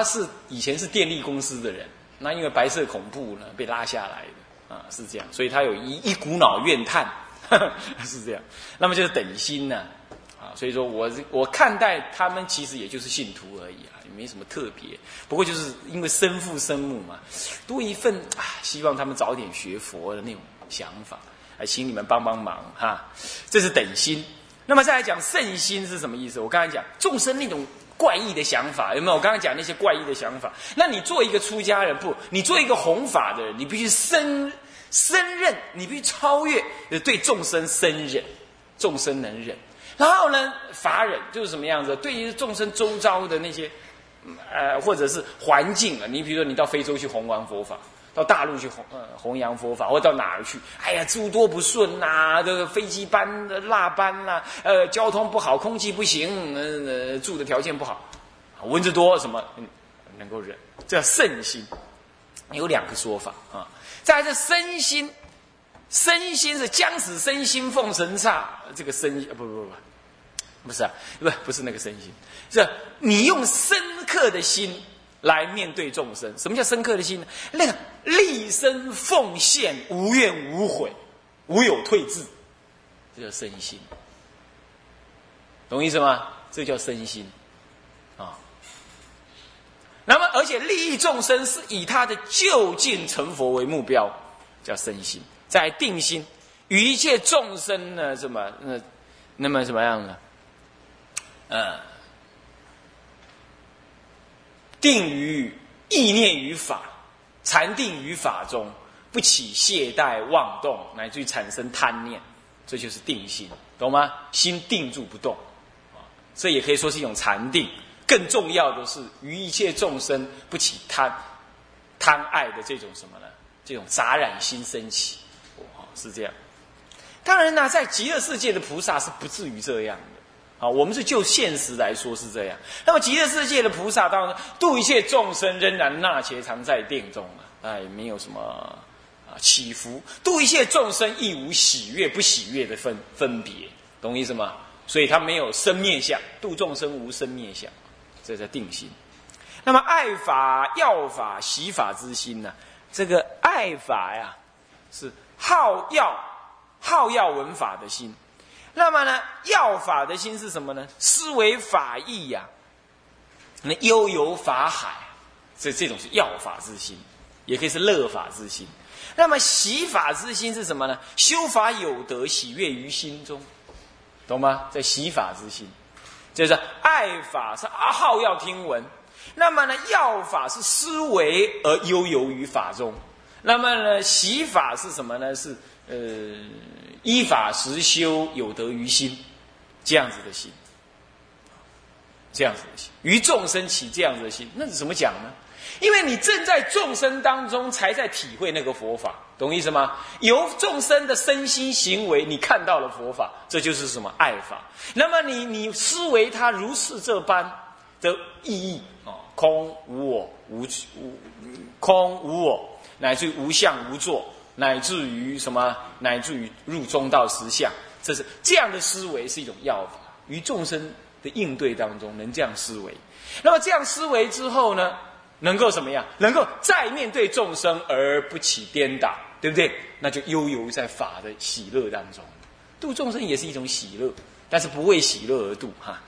他是以前是电力公司的人，那因为白色恐怖呢被拉下来的啊，是这样，所以他有一一股脑怨叹，是这样。那么就是等心呢，啊，所以说我我看待他们其实也就是信徒而已啊，也没什么特别。不过就是因为生父生母嘛，多一份啊，希望他们早点学佛的那种想法，还请你们帮帮忙哈。这是等心。那么再来讲圣心是什么意思？我刚才讲众生那种。怪异的想法有没有？我刚刚讲那些怪异的想法。那你做一个出家人不？你做一个弘法的人，你必须深深认，你必须超越对众生生忍，众生能忍。然后呢，法忍就是什么样子？对于众生周遭的那些呃，或者是环境啊，你比如说你到非洲去弘扬佛法。到大陆去弘呃弘扬佛法，或到哪儿去？哎呀，诸多不顺呐，这个飞机班的落班呐，呃，交通不好，空气不行，呃呃，住的条件不好，蚊子多，什么嗯，能够忍，这叫圣心。有两个说法啊，在这身心，身心是将死身心奉神刹，这个身不不不不，不是啊，不不是那个身心，是你用深刻的心。来面对众生，什么叫深刻的心呢？那个立身奉献，无怨无悔，无有退志，这叫身心，懂意思吗？这叫身心啊。那么，而且利益众生是以他的就近成佛为目标，叫身心。在定心，与一切众生呢，什么那那么什么样呢？嗯。定于意念于法，禅定于法中，不起懈怠妄动，乃至于产生贪念，这就是定心，懂吗？心定住不动，啊，这也可以说是一种禅定。更重要的是，于一切众生不起贪贪爱的这种什么呢？这种杂染心升起，哦，是这样。当然呢，在极乐世界的菩萨是不至于这样的。啊，我们是就现实来说是这样。那么极乐世界的菩萨当中度一切众生，仍然纳且常在定中啊，哎，没有什么啊起伏。度一切众生亦无喜悦不喜悦的分分别，懂意思吗？所以他没有生灭相，度众生无生灭相，这叫定心。那么爱法、要法、习法之心呢？这个爱法呀，是好要、好要闻法的心。那么呢，要法的心是什么呢？思维法义呀，那悠游法海，这这种是要法之心，也可以是乐法之心。那么喜法之心是什么呢？修法有德，喜悦于心中，懂吗？在喜法之心，就是爱法是阿好要听闻。那么呢，要法是思维而悠游于法中。那么呢，喜法是什么呢？是呃。依法实修，有得于心，这样子的心，这样子的心，于众生起这样子的心，那是怎么讲呢？因为你正在众生当中，才在体会那个佛法，懂意思吗？由众生的身心行为，你看到了佛法，这就是什么爱法。那么你你思维它如是这般的意义啊，空无我，无无空无我，乃至于无相无作。乃至于什么？乃至于入中道实相，这是这样的思维是一种要法。于众生的应对当中，能这样思维，那么这样思维之后呢，能够什么样？能够再面对众生而不起颠倒，对不对？那就悠游在法的喜乐当中，度众生也是一种喜乐，但是不为喜乐而度哈。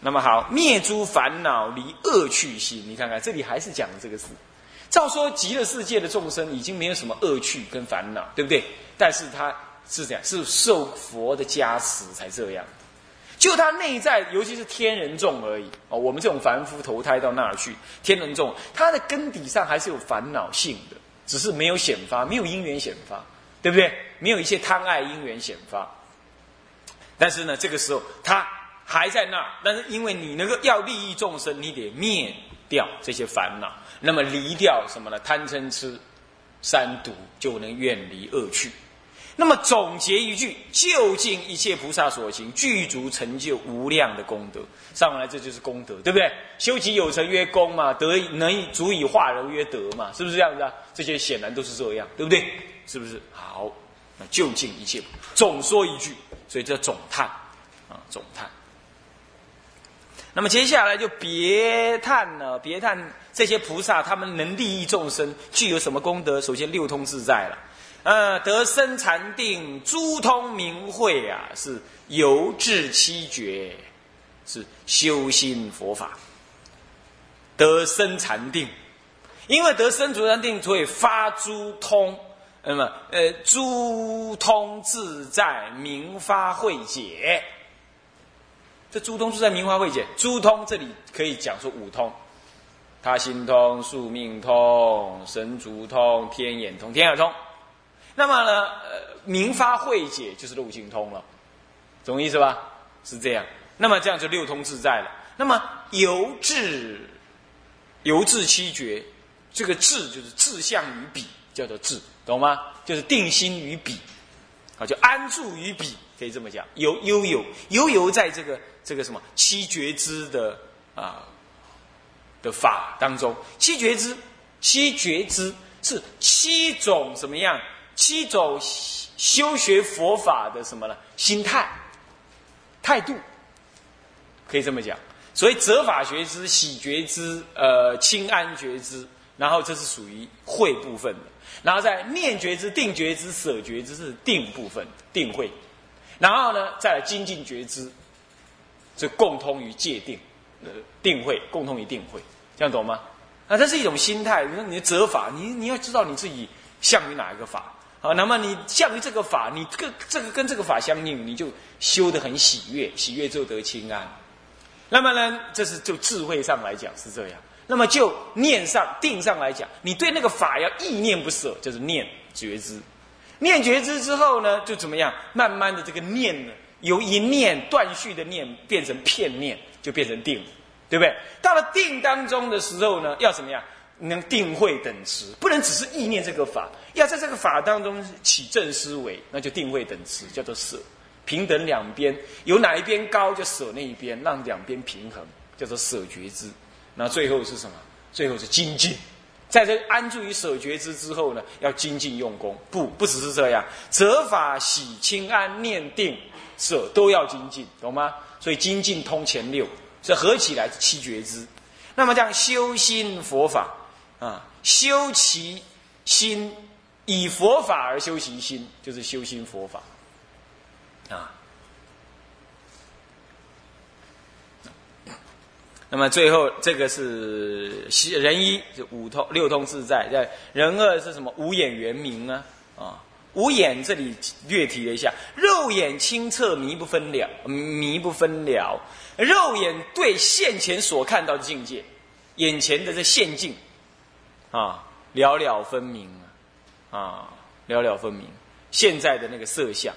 那么好，灭诸烦恼，离恶趣心。你看看这里还是讲这个事。照说极乐世界的众生已经没有什么恶趣跟烦恼，对不对？但是他是这样，是受佛的加持才这样。就他内在，尤其是天人众而已哦。我们这种凡夫投胎到那儿去，天人众，他的根底上还是有烦恼性的，只是没有显发，没有因缘显发，对不对？没有一些贪爱因缘显发。但是呢，这个时候他还在那儿，但是因为你能够要利益众生，你得灭掉这些烦恼。那么离掉什么呢？贪嗔痴三毒，就能远离恶趣。那么总结一句：就近一切菩萨所行，具足成就无量的功德。上来这就是功德，对不对？修己有成曰功嘛，德能足以化人曰德嘛，是不是这样子啊？这些显然都是这样，对不对？是不是？好，那就近一切，总说一句，所以叫总叹啊，总叹。那么接下来就别叹了，别叹这些菩萨他们能利益众生，具有什么功德？首先六通自在了，呃，得生禅定，诸通明慧啊，是游至七绝，是修心佛法，得生禅定，因为得生足禅定，所以发诸通，那么呃，诸通自在，明发慧解。这诸通是在明花慧解，诸通这里可以讲说五通，他心通、宿命通、神足通、天眼通、天耳通。那么呢，呃，明发慧解就是六经通了，懂意思吧？是这样。那么这样就六通自在了。那么由智，由智七绝，这个智就是志向于彼，叫做智，懂吗？就是定心于彼，啊，就安住于彼，可以这么讲。悠悠有悠在这个。这个什么七觉知的啊的法当中，七觉知，七觉知是七种什么样？七种修学佛法的什么呢？心态、态度，可以这么讲。所以择法觉知、喜觉知、呃清安觉知，然后这是属于慧部分的。然后在念觉知、定觉知、舍觉知是定部分，定慧。然后呢，再来精进觉知。这共通于界定，呃，定会共通于定会，这样懂吗？啊，这是一种心态。你说你的责法，你你要知道你自己向于哪一个法啊？那么你向于这个法，你这个这个跟这个法相应，你就修得很喜悦，喜悦就得清安。那么呢，这是就智慧上来讲是这样。那么就念上定上来讲，你对那个法要意念不舍，就是念觉知。念觉知之后呢，就怎么样？慢慢的这个念呢？由一念断续的念变成片念，就变成定，对不对？到了定当中的时候呢，要怎么样？能定慧等持，不能只是意念这个法，要在这个法当中起正思维，那就定慧等持，叫做舍。平等两边，有哪一边高就舍那一边，让两边平衡，叫做舍觉知。那最后是什么？最后是精进。在这安住于舍觉知之后呢，要精进用功。不，不只是这样，择法喜清安念定。舍都要精进，懂吗？所以精进通前六，这合起来七觉知。那么这样修心佛法啊，修其心，以佛法而修其心，就是修心佛法啊。那么最后这个是人一，就五通六通自在；在人二是什么？五眼圆明啊啊。五眼这里略提了一下，肉眼清澈，迷不分了，迷不分了。肉眼对现前所看到的境界，眼前的这现境，啊，了了分明啊，了了分明。现在的那个色相，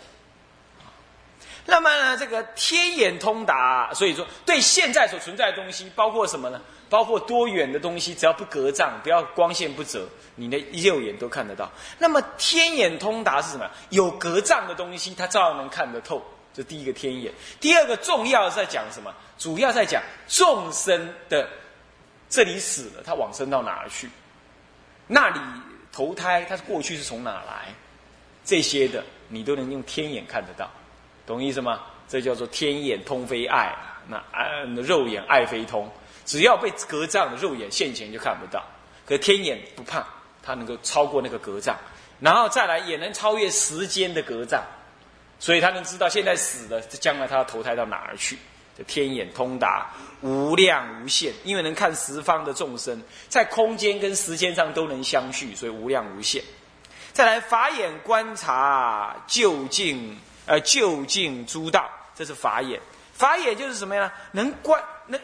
那么呢，这个天眼通达，所以说对现在所存在的东西，包括什么呢？包括多远的东西，只要不隔障，不要光线不折，你的右眼都看得到。那么天眼通达是什么？有隔障的东西，它照样能看得透。这第一个天眼。第二个重要在讲什么？主要在讲众生的这里死了，他往生到哪儿去？那里投胎，他过去是从哪来？这些的你都能用天眼看得到，懂意思吗？这叫做天眼通非爱，那爱肉眼爱非通。只要被隔障的肉眼现前就看不到，可天眼不怕，它能够超过那个隔障，然后再来也能超越时间的隔障，所以他能知道现在死了，将来他要投胎到哪儿去。这天眼通达，无量无限，因为能看十方的众生，在空间跟时间上都能相续，所以无量无限。再来法眼观察究竟，呃，究竟诸道，这是法眼。法眼就是什么呀？能观能。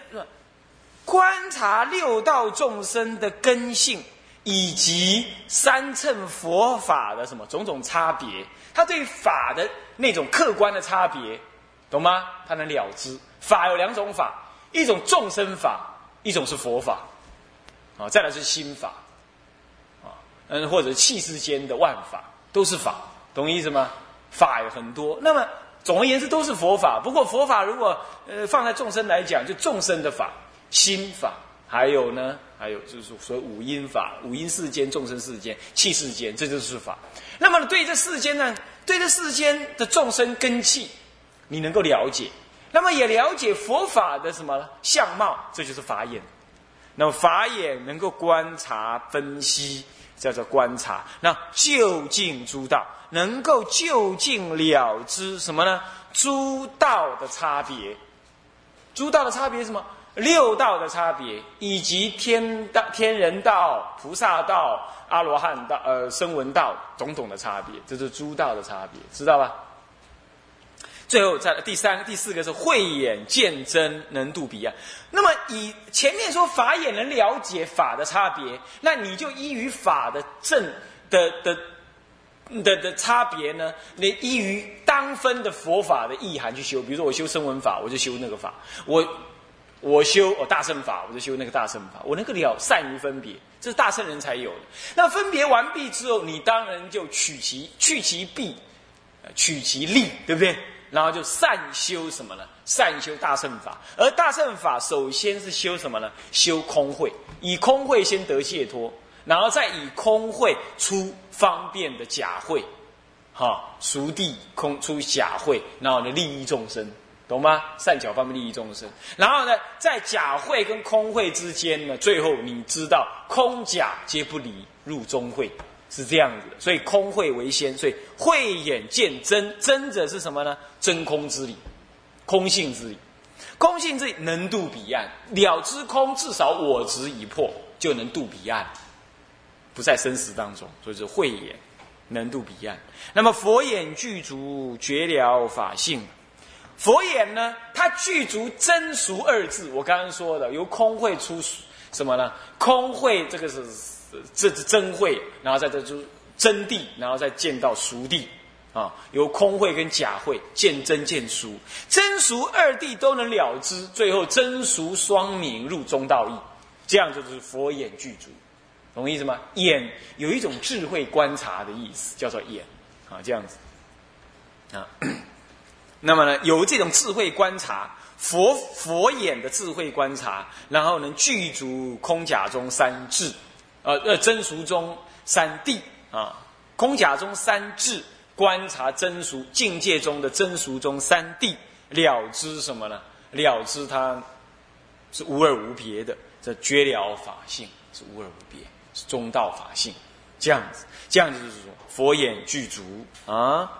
观察六道众生的根性，以及三乘佛法的什么种种差别，他对法的那种客观的差别，懂吗？他能了知。法有两种法，一种众生法，一种是佛法。啊，再来是心法。啊，嗯，或者气世间的万法都是法，懂意思吗？法有很多，那么总而言之都是佛法。不过佛法如果呃放在众生来讲，就众生的法。心法，还有呢，还有就是说五阴法，五阴世间、众生世间、气世间，这就是法。那么对这世间呢，对这世间的众生根气，你能够了解，那么也了解佛法的什么相貌，这就是法眼。那么法眼能够观察分析，叫做观察。那就近诸道，能够就近了知什么呢？诸道的差别，诸道的差别是什么？六道的差别，以及天道、天人道、菩萨道、阿罗汉道、呃声闻道种种的差别，这是诸道的差别，知道吧？最后，在第三、第四个是慧眼见真，能度彼岸。那么，以前面说法眼能了解法的差别，那你就依于法的正的的的的差别呢？你依于当分的佛法的意涵去修。比如说，我修声闻法，我就修那个法；我我修哦大乘法，我就修那个大乘法。我能够了善于分别，这是大乘人才有的。那分别完毕之后，你当然就取其去其弊，取其利，对不对？然后就善修什么呢？善修大乘法，而大乘法首先是修什么呢？修空慧，以空慧先得解脱，然后再以空慧出方便的假慧，哈，熟地空出假慧，然后呢利益众生，懂吗？善巧方便利益众生，然后呢，在假慧跟空慧之间呢，最后你知道空假皆不离，入中慧。是这样子的，所以空慧为先，所以慧眼见真，真者是什么呢？真空之理，空性之理，空性之理能度彼岸，了知空，至少我执已破，就能度彼岸，不在生死当中，所以是慧眼能度彼岸。那么佛眼具足绝了法性，佛眼呢，它具足真俗二字。我刚刚说的，由空慧出什么呢？空慧这个是。这是真慧，然后在这就真谛，然后再见到熟谛，啊，由空慧跟假慧见真见熟，真熟二谛都能了知，最后真熟双明入中道义，这样就是佛眼具足，懂意思吗？眼有一种智慧观察的意思，叫做眼，啊，这样子，啊，那么呢，有这种智慧观察，佛佛眼的智慧观察，然后能具足空假中三智。呃呃，真俗中三谛啊，空假中三智，观察真俗境界中的真俗中三谛，了知什么呢？了知它是无二无别的，这绝了法性是无二无别，是中道法性，这样子，这样子就是说佛眼具足啊，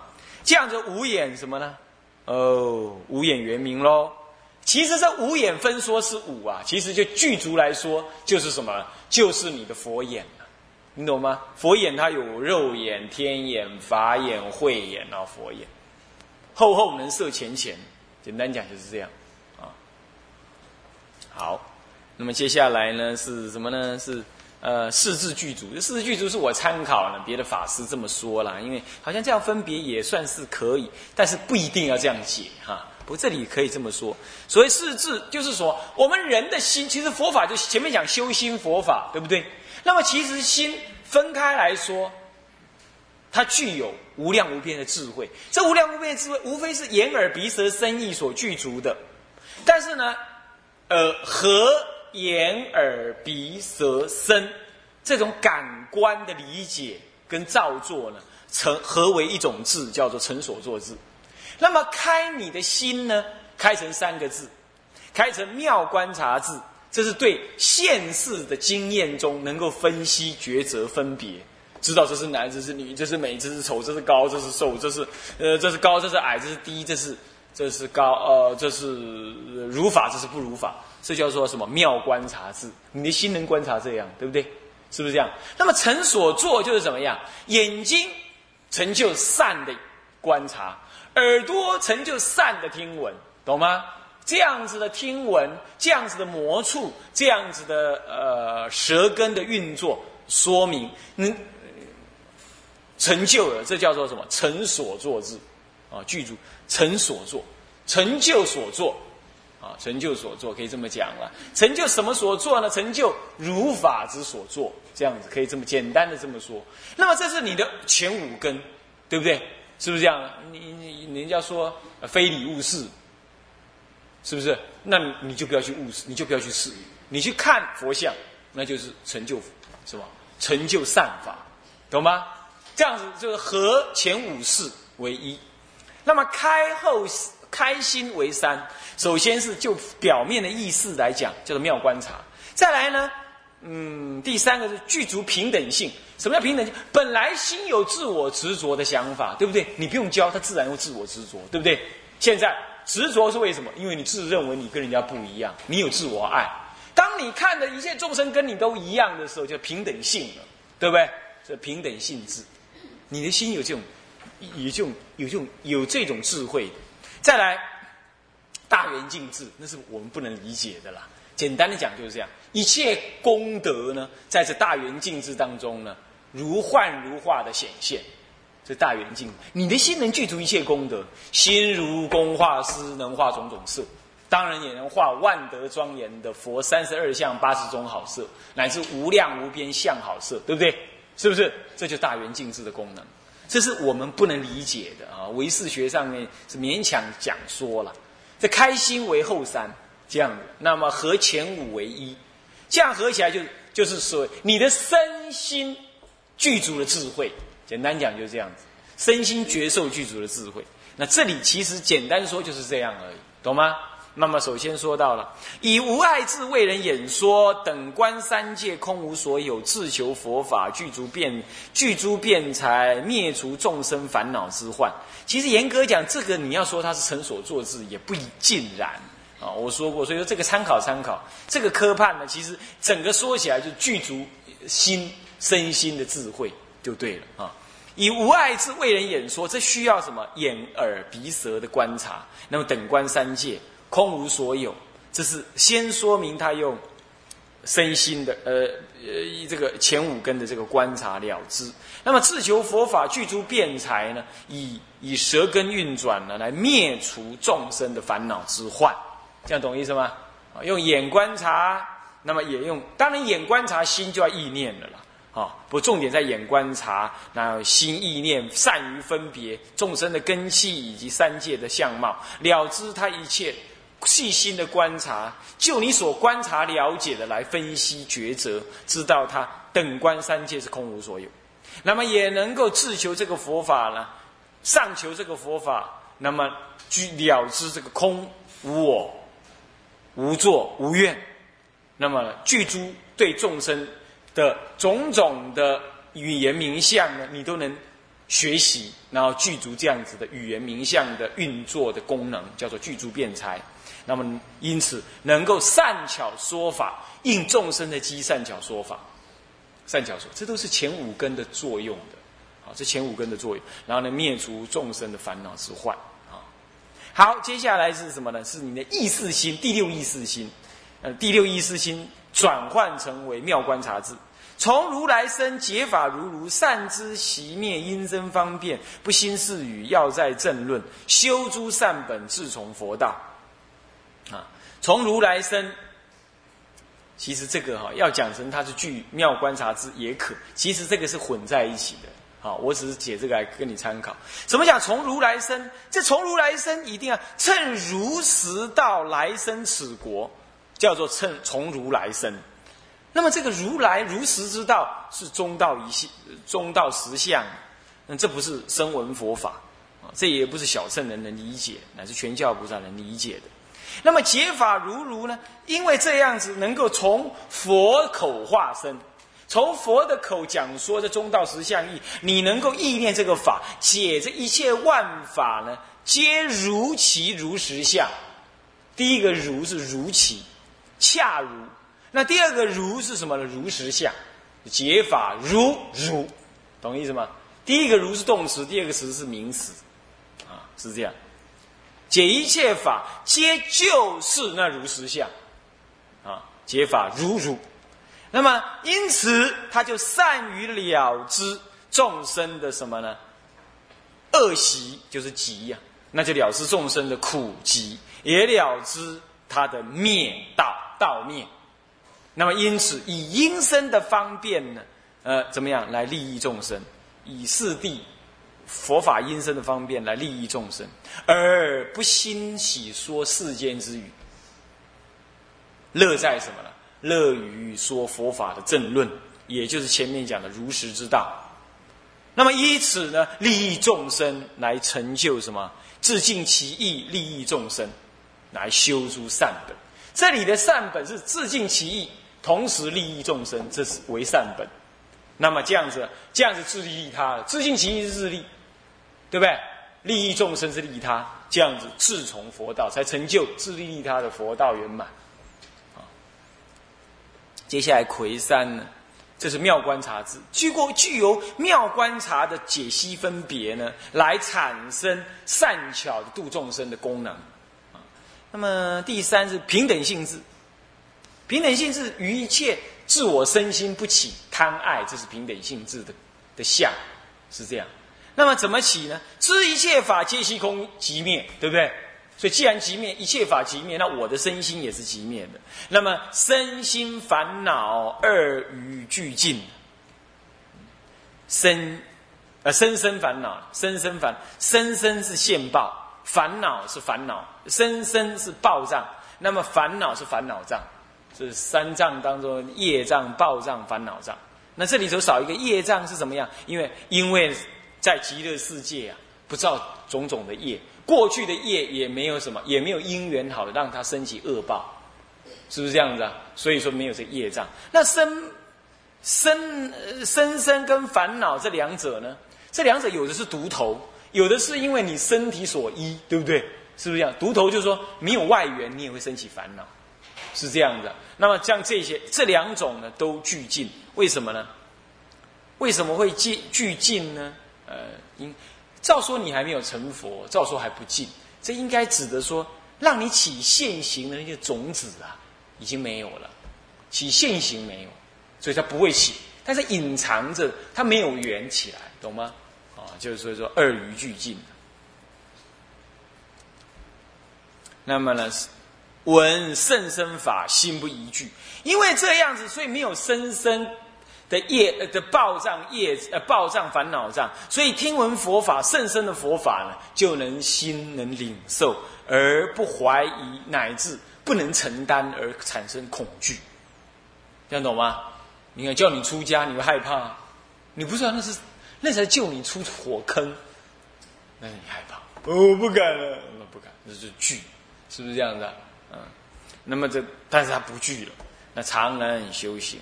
这样子无眼什么呢？哦，五眼圆明喽。其实这五眼分说是五啊，其实就具足来说就是什么？就是你的佛眼你懂吗？佛眼它有肉眼、天眼、法眼、慧眼啊，佛眼厚厚能摄前前，简单讲就是这样啊。好，那么接下来呢是什么呢？是呃四字具足，这四字具足是我参考了别的法师这么说啦，因为好像这样分别也算是可以，但是不一定要这样解哈。不，这里可以这么说。所谓四字，就是说我们人的心，其实佛法就前面讲修心佛法，对不对？那么其实心分开来说，它具有无量无边的智慧。这无量无边的智慧，无非是眼耳鼻舌身意所具足的。但是呢，呃，和眼耳鼻舌身这种感官的理解跟造作呢，成合为一种字，叫做成所作字。那么开你的心呢？开成三个字，开成妙观察字。这是对现世的经验中能够分析、抉择、分别，知道这是男，这是女，这是美，这是丑，这是高，这是瘦，这是呃，这是高，这是矮，这是低，这是这是高，呃，这是如法，这是不如法。这叫做什么妙观察字？你的心能观察这样，对不对？是不是这样？那么成所作就是怎么样？眼睛成就善的观察。耳朵成就善的听闻，懂吗？这样子的听闻，这样子的魔触，这样子的呃舌根的运作，说明嗯成就了，这叫做什么？成所作智啊，记住成所作，成就所作啊，成就所作可以这么讲了。成就什么所作呢？成就如法之所作，这样子可以这么简单的这么说。那么这是你的前五根，对不对？是不是这样？你你人家说非礼勿视，是不是？那你就不要去误视，你就不要去视，你去看佛像，那就是成就，是吧？成就善法，懂吗？这样子就是合前五事为一。那么开后开心为三。首先是就表面的意思来讲，叫做妙观察。再来呢，嗯，第三个是具足平等性。什么叫平等性？本来心有自我执着的想法，对不对？你不用教，他自然会自我执着，对不对？现在执着是为什么？因为你自认为你跟人家不一样，你有自我爱。当你看的一切众生跟你都一样的时候，就平等性了，对不对？这平等性质，你的心有这种，有这种，有这种，有这种智慧。再来，大圆镜智，那是我们不能理解的啦。简单的讲就是这样，一切功德呢，在这大圆镜智当中呢，如幻如化的显现。这大圆镜，你的心能具足一切功德，心如工画师，能画种种色。当然也能化万德庄严的佛三十二相八十种好色，乃至无量无边相好色，对不对？是不是？这就大圆镜智的功能，这是我们不能理解的啊！唯识学上面是勉强讲说了，这开心为后三这样的，那么合前五为一，这样合起来就就是说你的身心具足了智慧。简单讲就是这样子，身心觉受具足了智慧。那这里其实简单说就是这样而已，懂吗？那么首先说到了，以无爱智为人演说，等观三界空无所有，自求佛法具足变具足变才，灭除众生烦恼之患。其实严格讲，这个你要说它是成所作智，也不尽然啊。我说过，所以说这个参考参考，这个科判呢，其实整个说起来就具足心身心的智慧就对了啊。以无爱智为人演说，这需要什么眼耳鼻舌的观察？那么等观三界。空无所有，这是先说明他用身心的呃呃这个前五根的这个观察了知。那么自求佛法具足辩才呢，以以舌根运转呢来灭除众生的烦恼之患，这样懂意思吗？用眼观察，那么也用当然眼观察心就要意念了啦。啊，不重点在眼观察，那心意念善于分别众生的根器以及三界的相貌，了知他一切。细心的观察，就你所观察了解的来分析抉择，知道他等观三界是空无所有，那么也能够自求这个佛法呢，上求这个佛法，那么具了知这个空无我、无作无愿，那么具足对众生的种种的语言名相呢，你都能学习，然后具足这样子的语言名相的运作的功能，叫做具足辩才。那么，因此能够善巧说法，应众生的机，善巧说法，善巧说，这都是前五根的作用。的，好，这前五根的作用，然后呢，灭除众生的烦恼之患，啊，好，接下来是什么呢？是你的意识心，第六意识心，呃，第六意识心转换成为妙观察智，从如来生解法如如，善知习灭因生方便，不心是语，要在正论，修诸善本，自从佛道。啊，从如来生，其实这个哈要讲成它是具妙观察之也可，其实这个是混在一起的。好，我只是解这个来跟你参考。怎么讲？从如来生，这从如来生一定要趁如实到来生此国，叫做趁从如来生。那么这个如来如实之道是中道一系，中道实相，那这不是声闻佛法啊，这也不是小乘人能理解，乃是全教菩萨能理解的。那么解法如如呢？因为这样子能够从佛口化身，从佛的口讲说这中道实相义，你能够意念这个法，解这一切万法呢，皆如其如实相。第一个如是如其，恰如。那第二个如是什么呢？如实相。解法如如，懂意思吗？第一个如是动词，第二个词是名词，啊，是这样。解一切法，皆就是那如实相，啊，解法如如。那么因此，他就善于了知众生的什么呢？恶习就是集呀，那就了知众生的苦集，也了知他的灭道道灭。那么因此，以因生的方便呢，呃，怎么样来利益众生？以四谛。佛法因生的方便来利益众生，而不欣喜说世间之语。乐在什么呢？乐于说佛法的正论，也就是前面讲的如实之道。那么以此呢，利益众生来成就什么？自尽其意，利益众生，来修诸善本。这里的善本是自尽其意，同时利益众生，这是为善本。那么这样子，这样子自利利他，自尽其意是自利，对不对？利益众生是利他，这样子自从佛道，才成就自利利他的佛道圆满。啊，接下来魁山呢？这是妙观察智，具过具有妙观察的解析分别呢，来产生善巧的度众生的功能。啊，那么第三是平等性质，平等性质于一切自我身心不起贪爱，这是平等性质的的相，是这样。那么怎么起呢？知一切法皆虚空即灭，对不对？所以既然即灭，一切法即灭，那我的身心也是即灭的。那么身心烦恼二于俱尽。身，呃，身身烦恼，身身烦，身身是现报，烦恼是烦恼，身身是报障。那么烦恼是烦恼障，是三障当中业障、报障、烦恼障。那这里头少一个业障是怎么样？因为因为在极乐世界啊，不造种种的业。过去的业也没有什么，也没有因缘好让他升起恶报，是不是这样子啊？所以说没有这业障。那生生生生跟烦恼这两者呢？这两者有的是独头，有的是因为你身体所依，对不对？是不是这样？独头就是说没有外缘，你也会升起烦恼，是这样的。那么像这些这两种呢，都俱尽，为什么呢？为什么会俱俱尽呢？呃，因。照说你还没有成佛，照说还不尽，这应该指的说，让你起现行的那些种子啊，已经没有了，起现行没有，所以它不会起，但是隐藏着它没有缘起来，懂吗？啊，就是说说二余俱尽。那么呢，闻甚深法，心不疑惧，因为这样子，所以没有深深。的业的报障业呃报障烦恼障，所以听闻佛法甚深的佛法呢，就能心能领受而不怀疑，乃至不能承担而产生恐惧，这样懂吗？你看叫你出家，你会害怕？你不知道那是那才救你出火坑，那你害怕？我不敢了，那不敢，那是惧，是不是这样子？嗯，那么这但是他不惧了，那常人修行。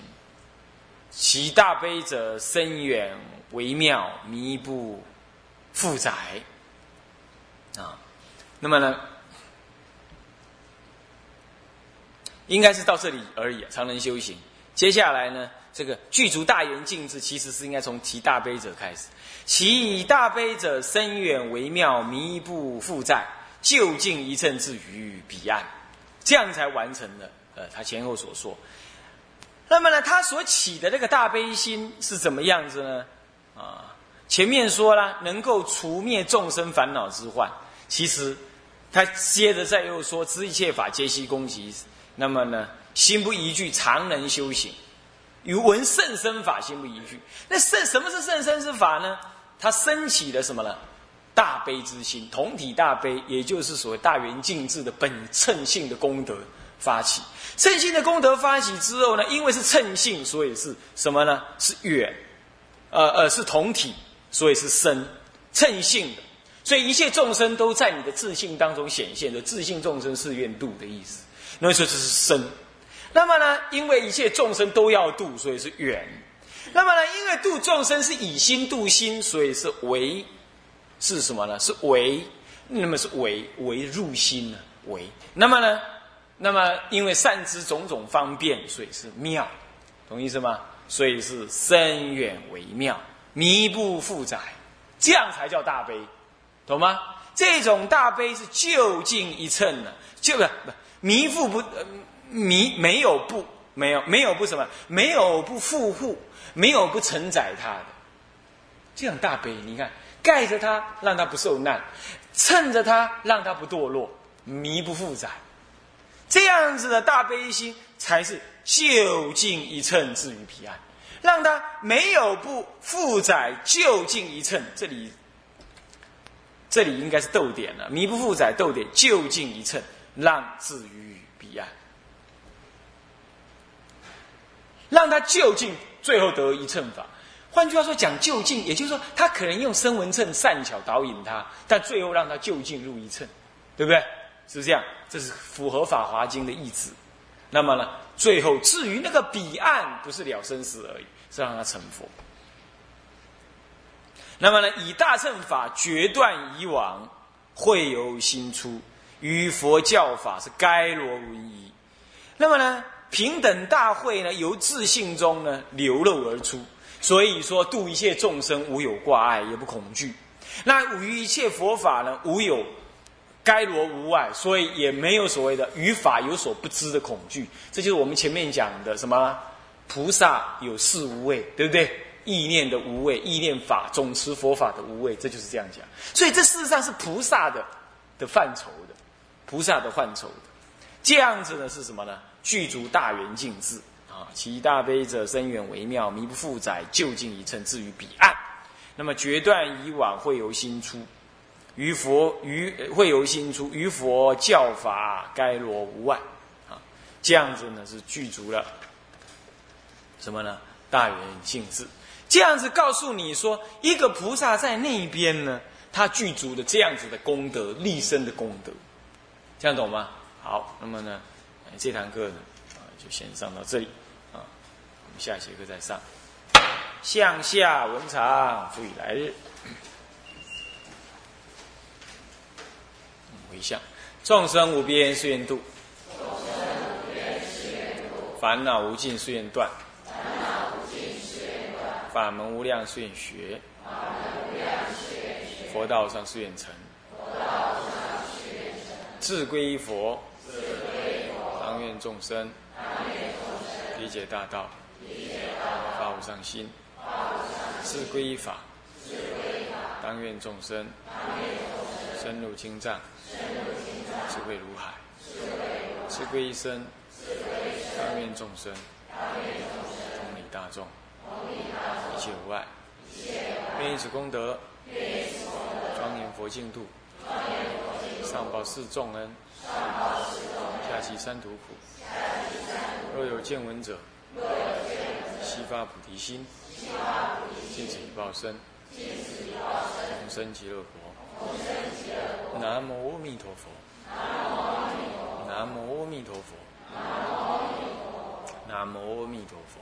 其大悲者深远微妙弥不复载啊，那么呢，应该是到这里而已常人修行。接下来呢，这个具足大圆净智，其实是应该从其大悲者开始。其以大悲者深远微妙弥不复载，就近一阵至于彼岸，这样才完成了。呃，他前后所说。那么呢，他所起的那个大悲心是怎么样子呢？啊，前面说了能够除灭众生烦恼之患，其实他接着再又说知一切法皆悉攻击。那么呢，心不疑惧，常能修行。与闻甚深法，心不疑惧。那甚什么是甚深之法呢？他升起的什么呢？大悲之心，同体大悲，也就是所谓大圆净智的本称性的功德。发起称性的功德发起之后呢，因为是称性，所以是什么呢？是远，呃呃，是同体，所以是身，称性的，所以一切众生都在你的自信当中显现的，自信众生是愿度的意思。那说这是身。那么呢，因为一切众生都要度，所以是远。那么呢，因为度众生是以心度心，所以是为，是什么呢？是为，那么是为为入心呢？为。那么呢？那么，因为善知种种方便，所以是妙，懂意思吗？所以是深远微妙，弥不复载，这样才叫大悲，懂吗？这种大悲是就近一称的，就不不弥复不弥没有不没有没有不什么没有不负护，没有不承载他的，这样大悲，你看盖着他让他不受难，趁着他让他不堕落，弥不复载。这样子的大悲心，才是就近一称至于彼岸，让他没有不负载就近一称。这里，这里应该是逗点了，弥不负载逗点就近一称，让至于彼岸，让他就近最后得一称法。换句话说，讲就近，也就是说，他可能用声闻秤善巧导引他，但最后让他就近入一秤，对不对？是这样，这是符合《法华经》的意志。那么呢，最后至于那个彼岸，不是了生死而已，是让他成佛。那么呢，以大乘法决断以往，会由心出，与佛教法是该罗文一。那么呢，平等大会呢，由自信中呢流露而出，所以说度一切众生无有挂碍，也不恐惧。那于一切佛法呢，无有该罗无碍，所以也没有所谓的于法有所不知的恐惧。这就是我们前面讲的什么菩萨有四无畏，对不对？意念的无畏，意念法总持佛法的无畏，这就是这样讲。所以这事实上是菩萨的的范畴的，菩萨的范畴的。这样子呢是什么呢？具足大圆净智啊，其大悲者深远微妙，弥不复载，就近一乘，至于彼岸。那么决断以往会由心出，于佛于会有心出，于佛教法该罗无碍啊。这样子呢是具足了什么呢？大圆净智。这样子告诉你说，一个菩萨在那边呢，他具足的这样子的功德，立身的功德，这样懂吗？好，那么呢，这堂课呢，啊，就先上到这里，啊，我们下节课再上。向下文长，复以来日。回向，众生无边誓愿度，烦恼无尽誓愿断。法门无量誓愿学，佛道上誓愿成，自归佛，当愿众生。理解大道，发无上心，自归法，当愿众生。深入经藏，智慧如海，智慧一生，当愿众生。同理大众。一切无碍，愿以此功德，庄严佛净土，上报四重恩，下济三途苦。若有见闻者，悉发菩提心，尽此一报身，同生极乐国。南无阿弥陀佛。南无阿弥陀佛。南无阿弥陀佛。南无阿弥陀佛